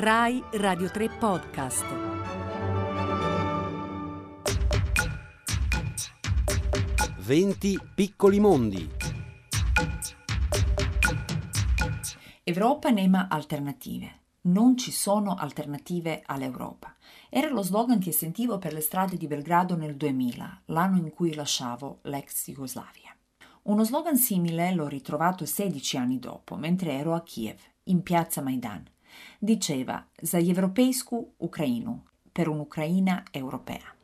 Rai Radio 3 Podcast. Venti piccoli mondi. Europa nema alternative. Non ci sono alternative all'Europa. Era lo slogan che sentivo per le strade di Belgrado nel 2000, l'anno in cui lasciavo l'ex Jugoslavia. Uno slogan simile l'ho ritrovato 16 anni dopo, mentre ero a Kiev, in piazza Maidan. Diceva Zaevropescu Ucrainu per un'Ucraina europea.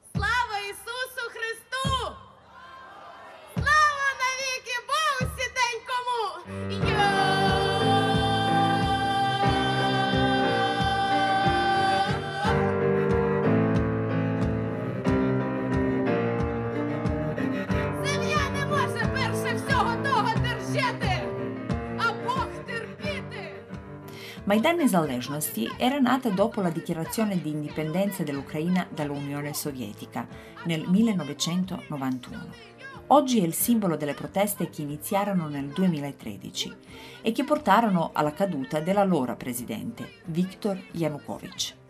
Maidan Nezaležnosti era nata dopo la dichiarazione di indipendenza dell'Ucraina dall'Unione Sovietica nel 1991. Oggi è il simbolo delle proteste che iniziarono nel 2013 e che portarono alla caduta dell'allora presidente Viktor Yanukovych.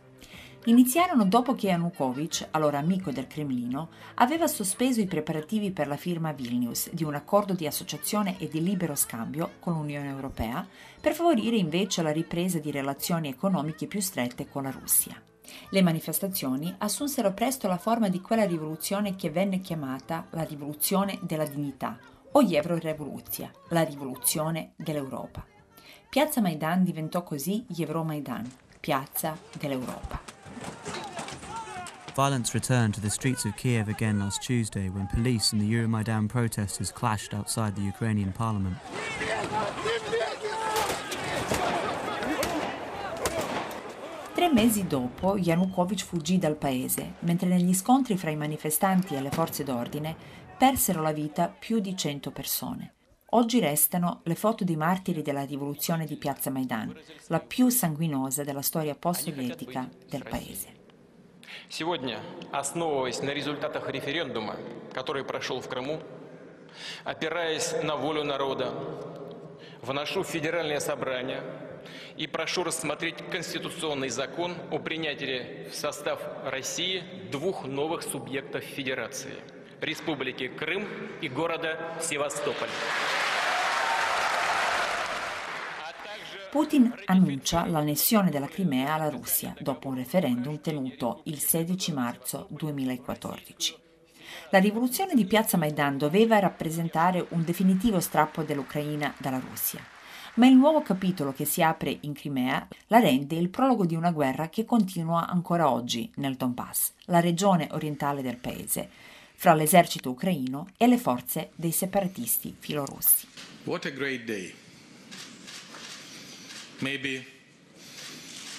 Iniziarono dopo che Yanukovych, allora amico del Cremlino, aveva sospeso i preparativi per la firma a Vilnius di un accordo di associazione e di libero scambio con l'Unione Europea per favorire invece la ripresa di relazioni economiche più strette con la Russia. Le manifestazioni assunsero presto la forma di quella rivoluzione che venne chiamata la rivoluzione della dignità o Evro-Revoluzia, la rivoluzione dell'Europa. Piazza Maidan diventò così Euromaidan, piazza dell'Europa. Violence returned to the streets of Kiev again last Tuesday when police and the Euromaidan protesters clashed outside the Ukrainian parliament. Tre mesi dopo, Yanukovych fuggì dal paese, mentre negli scontri fra i manifestanti e le forze d'ordine persero la vita più di 100 persone. Oggi restano le foto dei martiri della rivoluzione di Piazza Maidan, la più sanguinosa della storia post-sovietica del paese. Сегодня, основываясь на результатах референдума, который прошел в Крыму, опираясь на волю народа, вношу в Федеральное собрание и прошу рассмотреть конституционный закон о принятии в состав России двух новых субъектов Федерации – Республики Крым и города Севастополь. Putin annuncia l'annessione della Crimea alla Russia dopo un referendum tenuto il 16 marzo 2014. La rivoluzione di Piazza Maidan doveva rappresentare un definitivo strappo dell'Ucraina dalla Russia, ma il nuovo capitolo che si apre in Crimea la rende il prologo di una guerra che continua ancora oggi nel Donbass, la regione orientale del paese, fra l'esercito ucraino e le forze dei separatisti filorussi. What a great day. Maybe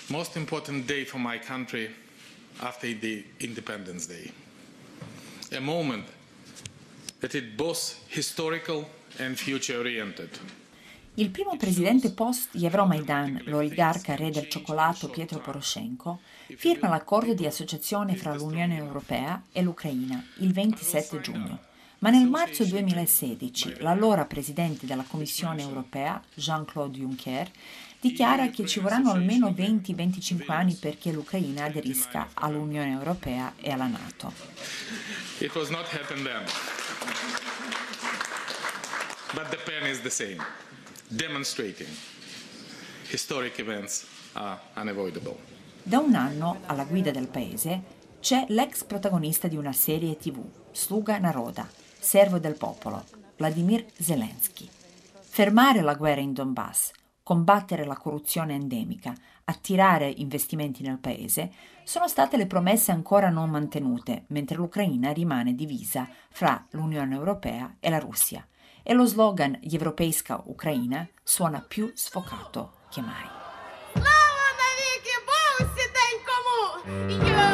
most important day for my country after the Independence Day. A moment that is both historical and future oriented. Il primo presidente post Euromaidan, l'oligarca re del cioccolato Pietro Poroshenko, firma l'accordo di associazione fra l'Unione Europea e l'Ucraina il 27 giugno. Ma nel marzo 2016 l'allora presidente della Commissione Europea, Jean-Claude Juncker, dichiara che ci vorranno almeno 20-25 anni perché l'Ucraina aderisca all'Unione Europea e alla Nato. It was not happen then. But the pen is the same, demonstrating. Historic events are unavoidable. Da un anno alla guida del paese c'è l'ex protagonista di una serie tv, Sluga Naroda, servo del popolo, Vladimir Zelensky. Fermare la guerra in Donbass, combattere la corruzione endemica, attirare investimenti nel paese, sono state le promesse ancora non mantenute, mentre l'Ucraina rimane divisa fra l'Unione Europea e la Russia. E lo slogan Європейська Україна suona più sfocato che mai. Слава навіки Богу сіденькому!